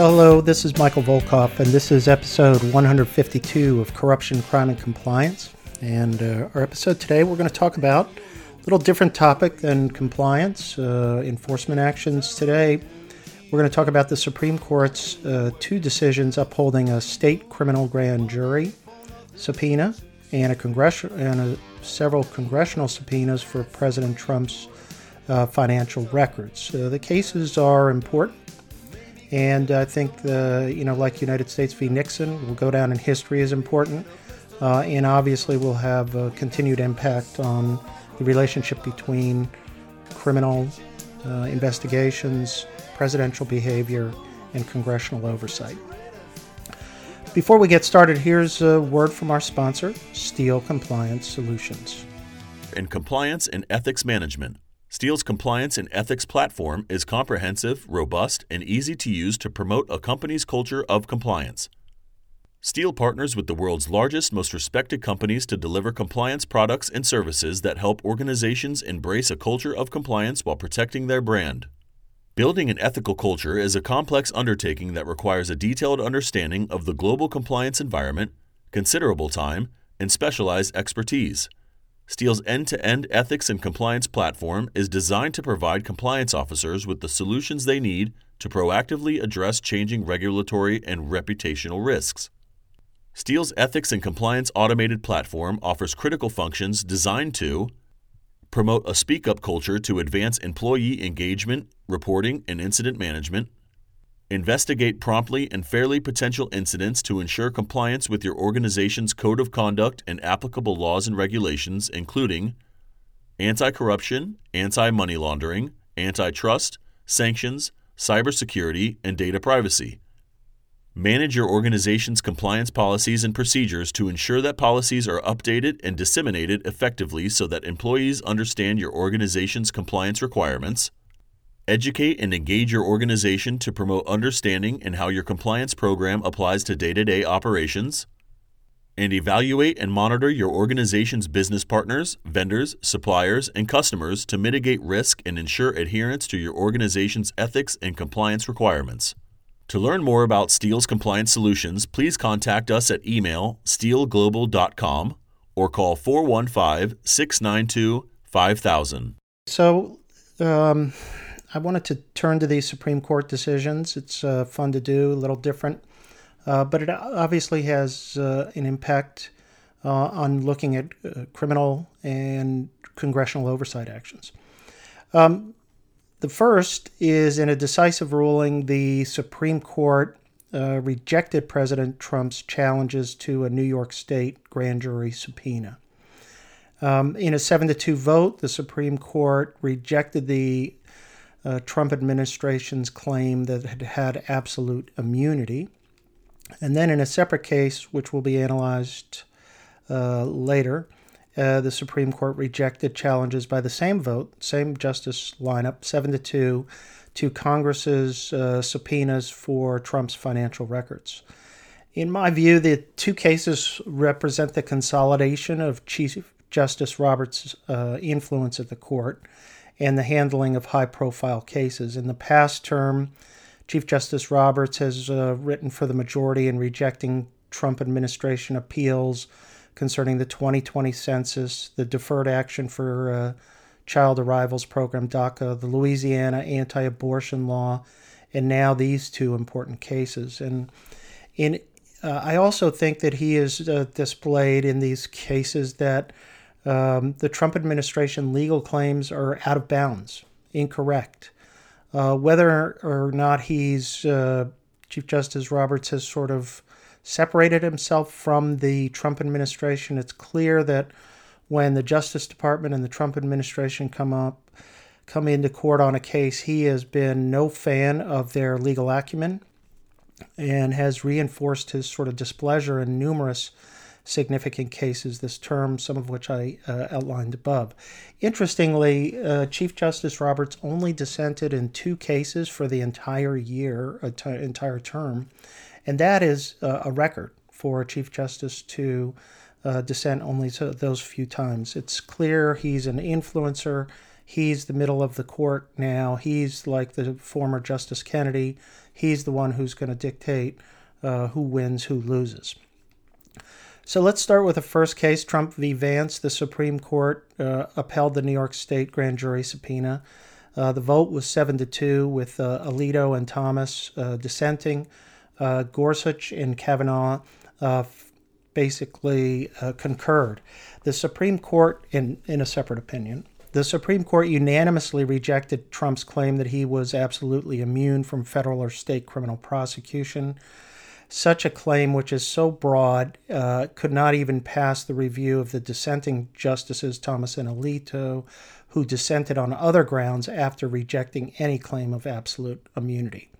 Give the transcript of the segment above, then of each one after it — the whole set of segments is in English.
Hello, this is Michael Volkov, and this is episode 152 of Corruption, Crime, and Compliance. And uh, our episode today, we're going to talk about a little different topic than compliance, uh, enforcement actions. Today, we're going to talk about the Supreme Court's uh, two decisions upholding a state criminal grand jury subpoena and a and a, several congressional subpoenas for President Trump's uh, financial records. Uh, the cases are important and I think, the, you know, like United States v. Nixon, will go down in history as important, uh, and obviously will have a continued impact on the relationship between criminal uh, investigations, presidential behavior, and congressional oversight. Before we get started, here's a word from our sponsor, Steele Compliance Solutions. In compliance and ethics management, Steele's compliance and ethics platform is comprehensive, robust, and easy to use to promote a company's culture of compliance. Steele partners with the world's largest, most respected companies to deliver compliance products and services that help organizations embrace a culture of compliance while protecting their brand. Building an ethical culture is a complex undertaking that requires a detailed understanding of the global compliance environment, considerable time, and specialized expertise. Steele's end to end ethics and compliance platform is designed to provide compliance officers with the solutions they need to proactively address changing regulatory and reputational risks. Steele's ethics and compliance automated platform offers critical functions designed to promote a speak up culture to advance employee engagement, reporting, and incident management, Investigate promptly and fairly potential incidents to ensure compliance with your organization's code of conduct and applicable laws and regulations, including anti corruption, anti money laundering, antitrust, sanctions, cybersecurity, and data privacy. Manage your organization's compliance policies and procedures to ensure that policies are updated and disseminated effectively so that employees understand your organization's compliance requirements. Educate and engage your organization to promote understanding and how your compliance program applies to day to day operations. And evaluate and monitor your organization's business partners, vendors, suppliers, and customers to mitigate risk and ensure adherence to your organization's ethics and compliance requirements. To learn more about Steele's compliance solutions, please contact us at email steeleglobal.com or call 415 692 5000. So, um, I wanted to turn to these Supreme Court decisions. It's uh, fun to do, a little different, uh, but it obviously has uh, an impact uh, on looking at uh, criminal and congressional oversight actions. Um, the first is in a decisive ruling, the Supreme Court uh, rejected President Trump's challenges to a New York State grand jury subpoena. Um, in a 7 to 2 vote, the Supreme Court rejected the uh, Trump administration's claim that it had absolute immunity. And then in a separate case, which will be analyzed uh, later, uh, the Supreme Court rejected challenges by the same vote, same justice lineup, seven to two, to Congress's uh, subpoenas for Trump's financial records. In my view, the two cases represent the consolidation of Chief Justice Roberts' uh, influence at the court and the handling of high profile cases. In the past term, Chief Justice Roberts has uh, written for the majority in rejecting Trump administration appeals concerning the 2020 census, the Deferred Action for uh, Child Arrivals Program, DACA, the Louisiana anti abortion law, and now these two important cases. And in uh, I also think that he has uh, displayed in these cases that um, the Trump administration legal claims are out of bounds, incorrect. Uh, whether or not he's uh, Chief Justice Roberts has sort of separated himself from the Trump administration, it's clear that when the Justice Department and the Trump administration come up, come into court on a case, he has been no fan of their legal acumen and has reinforced his sort of displeasure in numerous significant cases this term, some of which I uh, outlined above. Interestingly, uh, Chief Justice Roberts only dissented in two cases for the entire year, uh, t- entire term, and that is uh, a record for a Chief Justice to uh, dissent only to those few times. It's clear he's an influencer. He's the middle of the court now. He's like the former Justice Kennedy. He's the one who's going to dictate uh, who wins, who loses. So let's start with the first case Trump v. Vance. The Supreme Court uh, upheld the New York State grand jury subpoena. Uh, the vote was 7 to 2, with uh, Alito and Thomas uh, dissenting. Uh, Gorsuch and Kavanaugh uh, basically concurred. The Supreme Court, in, in a separate opinion, the Supreme Court unanimously rejected Trump's claim that he was absolutely immune from federal or state criminal prosecution. Such a claim, which is so broad, uh, could not even pass the review of the dissenting justices Thomas and Alito, who dissented on other grounds after rejecting any claim of absolute immunity.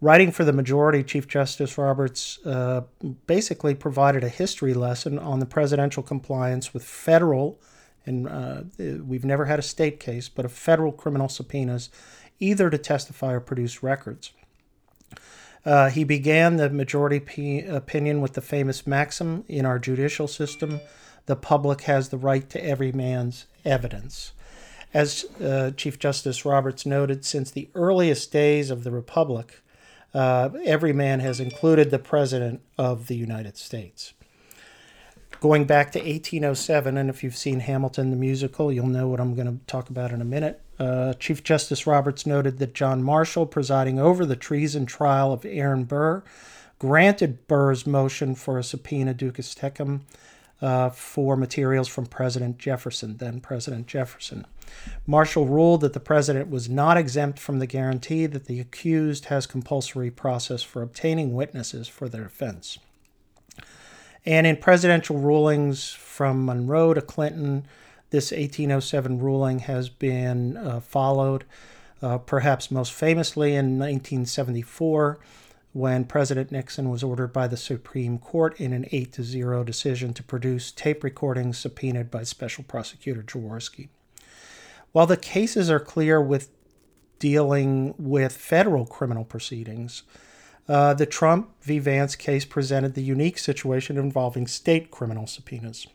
Writing for the majority, Chief Justice Roberts uh, basically provided a history lesson on the presidential compliance with federal, and uh, we've never had a state case, but a federal criminal subpoenas, either to testify or produce records. Uh, he began the majority p- opinion with the famous maxim in our judicial system the public has the right to every man's evidence. As uh, Chief Justice Roberts noted, since the earliest days of the Republic, uh, every man has included the President of the United States. Going back to 1807, and if you've seen Hamilton the musical, you'll know what I'm going to talk about in a minute. Uh, Chief Justice Roberts noted that John Marshall, presiding over the treason trial of Aaron Burr, granted Burr's motion for a subpoena duces tecum uh, for materials from President Jefferson, then President Jefferson. Marshall ruled that the president was not exempt from the guarantee that the accused has compulsory process for obtaining witnesses for their defense. And in presidential rulings from Monroe to Clinton, this 1807 ruling has been uh, followed, uh, perhaps most famously in 1974 when President Nixon was ordered by the Supreme Court in an 8 to 0 decision to produce tape recordings subpoenaed by Special Prosecutor Jaworski. While the cases are clear with dealing with federal criminal proceedings, uh, the Trump v. Vance case presented the unique situation involving state criminal subpoenas.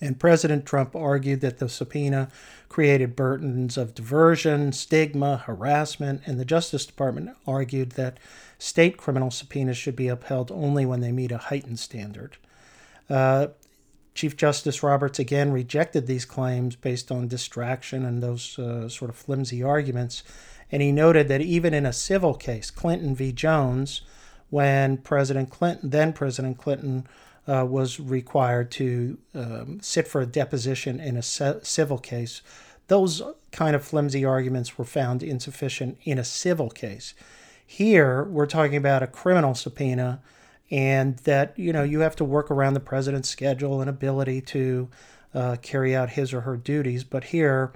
And President Trump argued that the subpoena created burdens of diversion, stigma, harassment, and the Justice Department argued that state criminal subpoenas should be upheld only when they meet a heightened standard. Uh, Chief Justice Roberts again rejected these claims based on distraction and those uh, sort of flimsy arguments. And he noted that even in a civil case, Clinton v. Jones, when President Clinton, then President Clinton, uh, was required to um, sit for a deposition in a civil case. Those kind of flimsy arguments were found insufficient in a civil case. Here, we're talking about a criminal subpoena, and that you know you have to work around the president's schedule and ability to uh, carry out his or her duties. But here,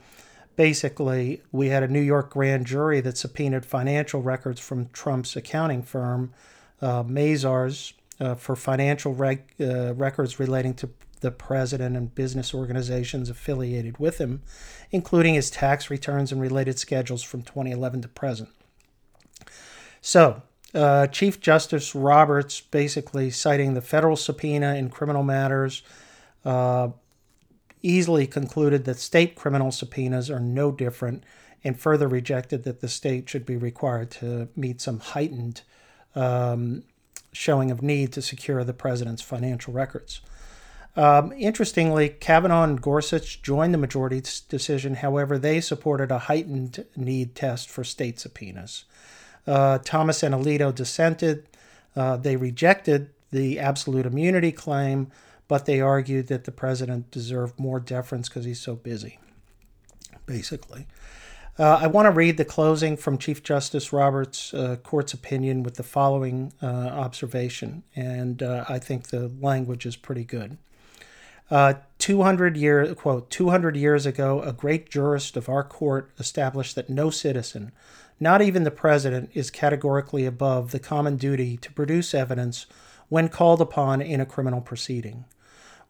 basically, we had a New York grand jury that subpoenaed financial records from Trump's accounting firm, uh, Mazars, uh, for financial uh, records relating to the president and business organizations affiliated with him, including his tax returns and related schedules from 2011 to present. So, uh, Chief Justice Roberts basically citing the federal subpoena in criminal matters uh, easily concluded that state criminal subpoenas are no different and further rejected that the state should be required to meet some heightened um, showing of need to secure the president's financial records. Um, interestingly, Kavanaugh and Gorsuch joined the majority decision. However, they supported a heightened need test for state subpoenas. Uh, Thomas and Alito dissented. Uh, they rejected the absolute immunity claim, but they argued that the president deserved more deference because he's so busy, basically. Uh, I want to read the closing from Chief Justice Roberts' uh, court's opinion with the following uh, observation, and uh, I think the language is pretty good. Uh, 200 year quote 200 years ago a great jurist of our court established that no citizen not even the president is categorically above the common duty to produce evidence when called upon in a criminal proceeding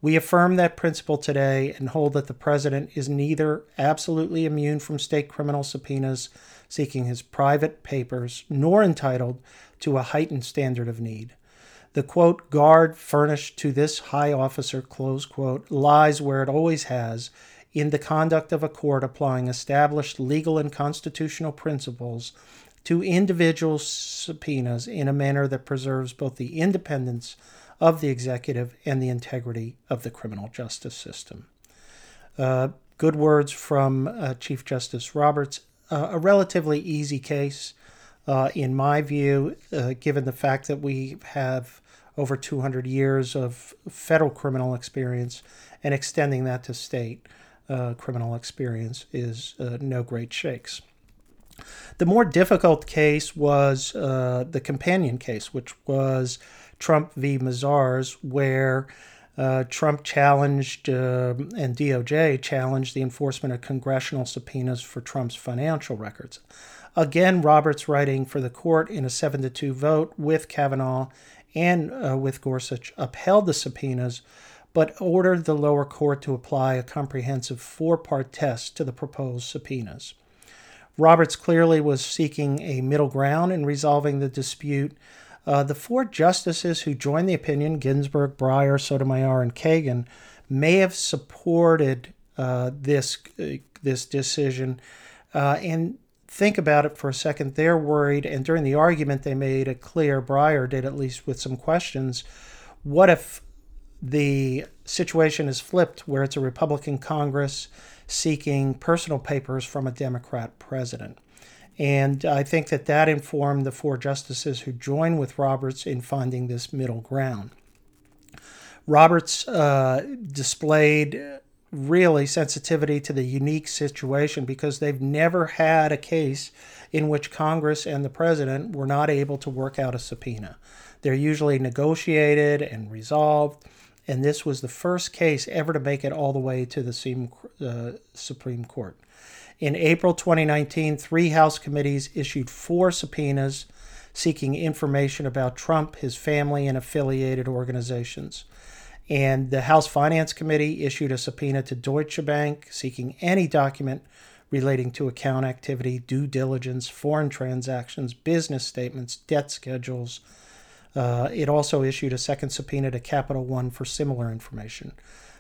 we affirm that principle today and hold that the president is neither absolutely immune from state criminal subpoenas seeking his private papers nor entitled to a heightened standard of need. The quote, guard furnished to this high officer, close quote, lies where it always has in the conduct of a court applying established legal and constitutional principles to individual subpoenas in a manner that preserves both the independence of the executive and the integrity of the criminal justice system. Uh, good words from uh, Chief Justice Roberts. Uh, a relatively easy case, uh, in my view, uh, given the fact that we have over 200 years of federal criminal experience and extending that to state uh, criminal experience is no great shakes. The more difficult case was uh, the companion case, which was Trump v. Mazars, where uh, Trump challenged uh, and DOJ challenged the enforcement of congressional subpoenas for Trump's financial records. Again, Roberts writing for the court in a 7 to 2 vote with Kavanaugh and uh, with Gorsuch upheld the subpoenas, but ordered the lower court to apply a comprehensive four part test to the proposed subpoenas. Roberts clearly was seeking a middle ground in resolving the dispute. Uh, the four justices who joined the opinion, Ginsburg, Breyer, Sotomayor, and Kagan, may have supported uh, this uh, this decision. Uh, and think about it for a second. They're worried, and during the argument, they made it clear. Breyer did at least with some questions. What if the situation is flipped, where it's a Republican Congress? Seeking personal papers from a Democrat president. And I think that that informed the four justices who joined with Roberts in finding this middle ground. Roberts uh, displayed really sensitivity to the unique situation because they've never had a case in which Congress and the president were not able to work out a subpoena. They're usually negotiated and resolved and this was the first case ever to make it all the way to the Supreme Court. In April 2019, three House committees issued four subpoenas seeking information about Trump, his family, and affiliated organizations. And the House Finance Committee issued a subpoena to Deutsche Bank seeking any document relating to account activity, due diligence, foreign transactions, business statements, debt schedules, uh, it also issued a second subpoena to Capital One for similar information.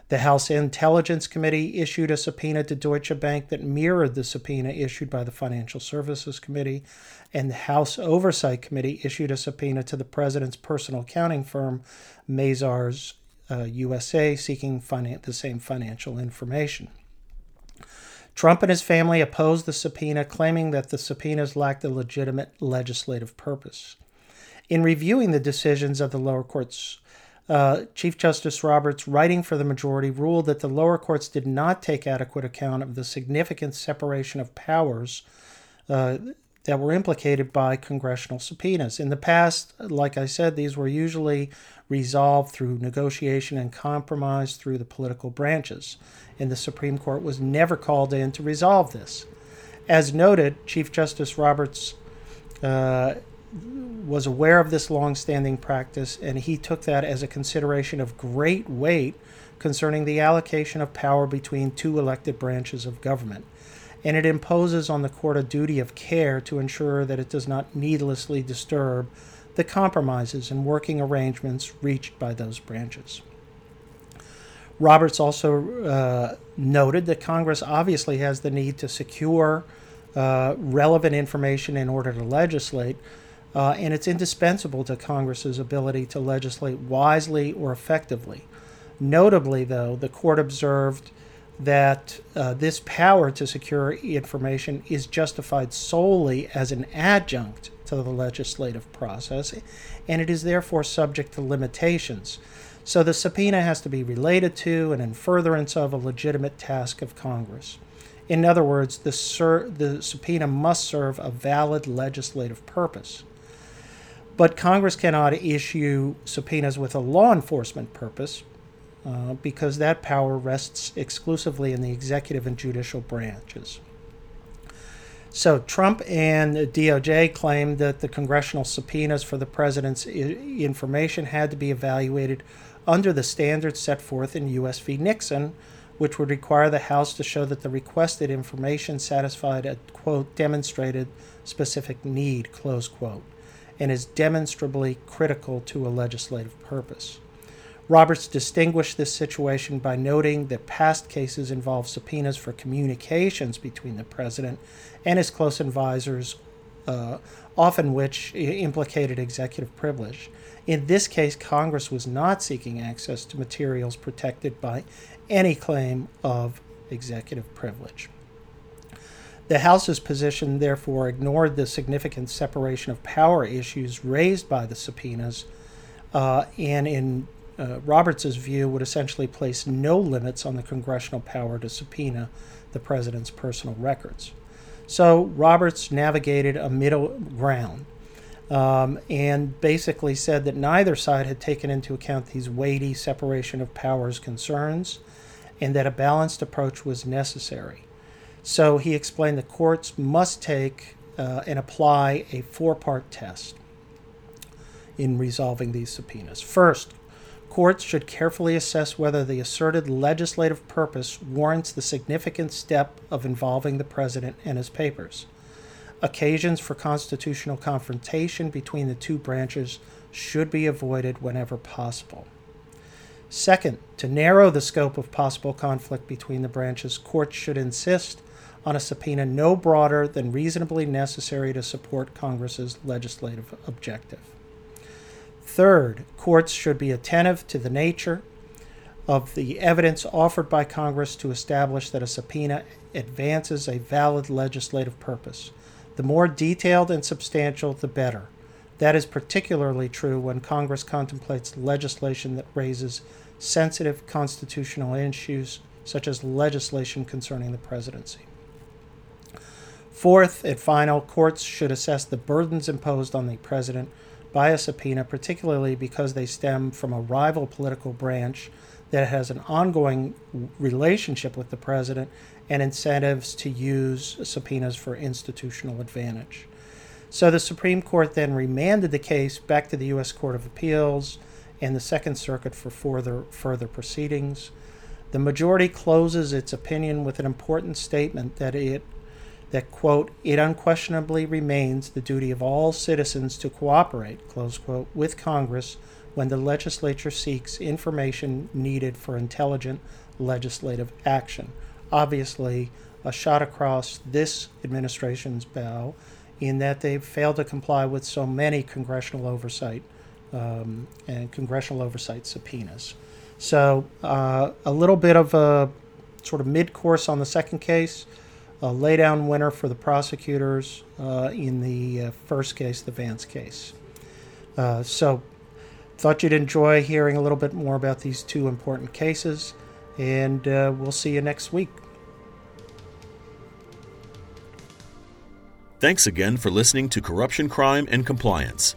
The House Intelligence Committee issued a subpoena to Deutsche Bank that mirrored the subpoena issued by the Financial Services Committee, and the House Oversight Committee issued a subpoena to the president's personal accounting firm, Mazars uh, USA, seeking finan- the same financial information. Trump and his family opposed the subpoena, claiming that the subpoenas lacked a legitimate legislative purpose. In reviewing the decisions of the lower courts, uh, Chief Justice Roberts, writing for the majority, ruled that the lower courts did not take adequate account of the significant separation of powers uh, that were implicated by congressional subpoenas. In the past, like I said, these were usually resolved through negotiation and compromise through the political branches, and the Supreme Court was never called in to resolve this. As noted, Chief Justice Roberts uh, was aware of this long-standing practice, and he took that as a consideration of great weight concerning the allocation of power between two elected branches of government. And it imposes on the court a duty of care to ensure that it does not needlessly disturb the compromises and working arrangements reached by those branches. Roberts also uh, noted that Congress obviously has the need to secure uh, relevant information in order to legislate, uh, and it's indispensable to Congress's ability to legislate wisely or effectively. Notably, though, the court observed that uh, this power to secure information is justified solely as an adjunct to the legislative process, and it is therefore subject to limitations. So the subpoena has to be related to and in furtherance of a legitimate task of Congress. In other words, the, sur- the subpoena must serve a valid legislative purpose. But Congress cannot issue subpoenas with a law enforcement purpose uh, because that power rests exclusively in the executive and judicial branches. So Trump and DOJ claimed that the congressional subpoenas for the president's information had to be evaluated under the standards set forth in U.S. v. Nixon, which would require the House to show that the requested information satisfied a quote demonstrated specific need close quote and is demonstrably critical to a legislative purpose. Roberts distinguished this situation by noting that past cases involve subpoenas for communications between the president and his close advisors, uh, often which implicated executive privilege. In this case, Congress was not seeking access to materials protected by any claim of executive privilege. The House's position, therefore, ignored the significant separation of power issues raised by the subpoenas, uh, and in uh, Roberts's view, would essentially place no limits on the congressional power to subpoena the president's personal records. So Roberts navigated a middle ground um, and basically said that neither side had taken into account these weighty separation of powers concerns and that a balanced approach was necessary. So he explained the courts must take uh, and apply a four part test in resolving these subpoenas. First, courts should carefully assess whether the asserted legislative purpose warrants the significant step of involving the president and his papers. Occasions for constitutional confrontation between the two branches should be avoided whenever possible. Second, to narrow the scope of possible conflict between the branches, courts should insist on a subpoena no broader than reasonably necessary to support Congress's legislative objective. Third, courts should be attentive to the nature of the evidence offered by Congress to establish that a subpoena advances a valid legislative purpose. The more detailed and substantial, the better. That is particularly true when Congress contemplates legislation that raises sensitive constitutional issues, such as legislation concerning the presidency. Fourth and final, courts should assess the burdens imposed on the president by a subpoena, particularly because they stem from a rival political branch that has an ongoing relationship with the president and incentives to use subpoenas for institutional advantage. So the Supreme Court then remanded the case back to the U.S. Court of Appeals and the Second Circuit for further, further proceedings. The majority closes its opinion with an important statement that it that, quote, it unquestionably remains the duty of all citizens to cooperate, close quote, with Congress when the legislature seeks information needed for intelligent legislative action. Obviously, a shot across this administration's bow in that they've failed to comply with so many congressional oversight um, and congressional oversight subpoenas. So, uh, a little bit of a sort of mid course on the second case a laydown winner for the prosecutors uh, in the uh, first case, the Vance case. Uh, so, thought you'd enjoy hearing a little bit more about these two important cases, and uh, we'll see you next week. Thanks again for listening to Corruption, Crime, and Compliance.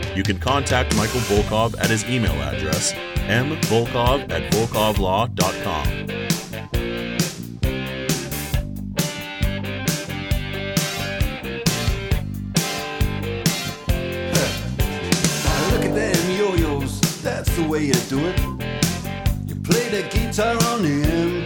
You can contact Michael Volkov at his email address, mvolkov at volkovlaw.com. Look at the M Yo-Yos. That's the way you do it. You play the guitar on the MTV.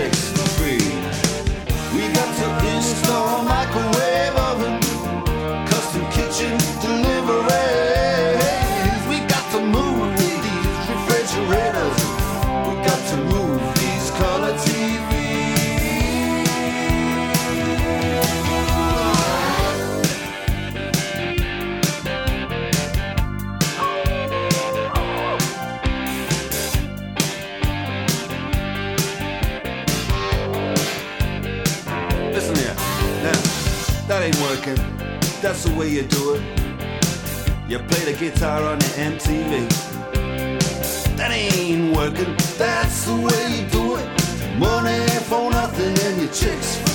music. You play the guitar on the MTV. That ain't working, that's the way you do it. Money for nothing and your chicks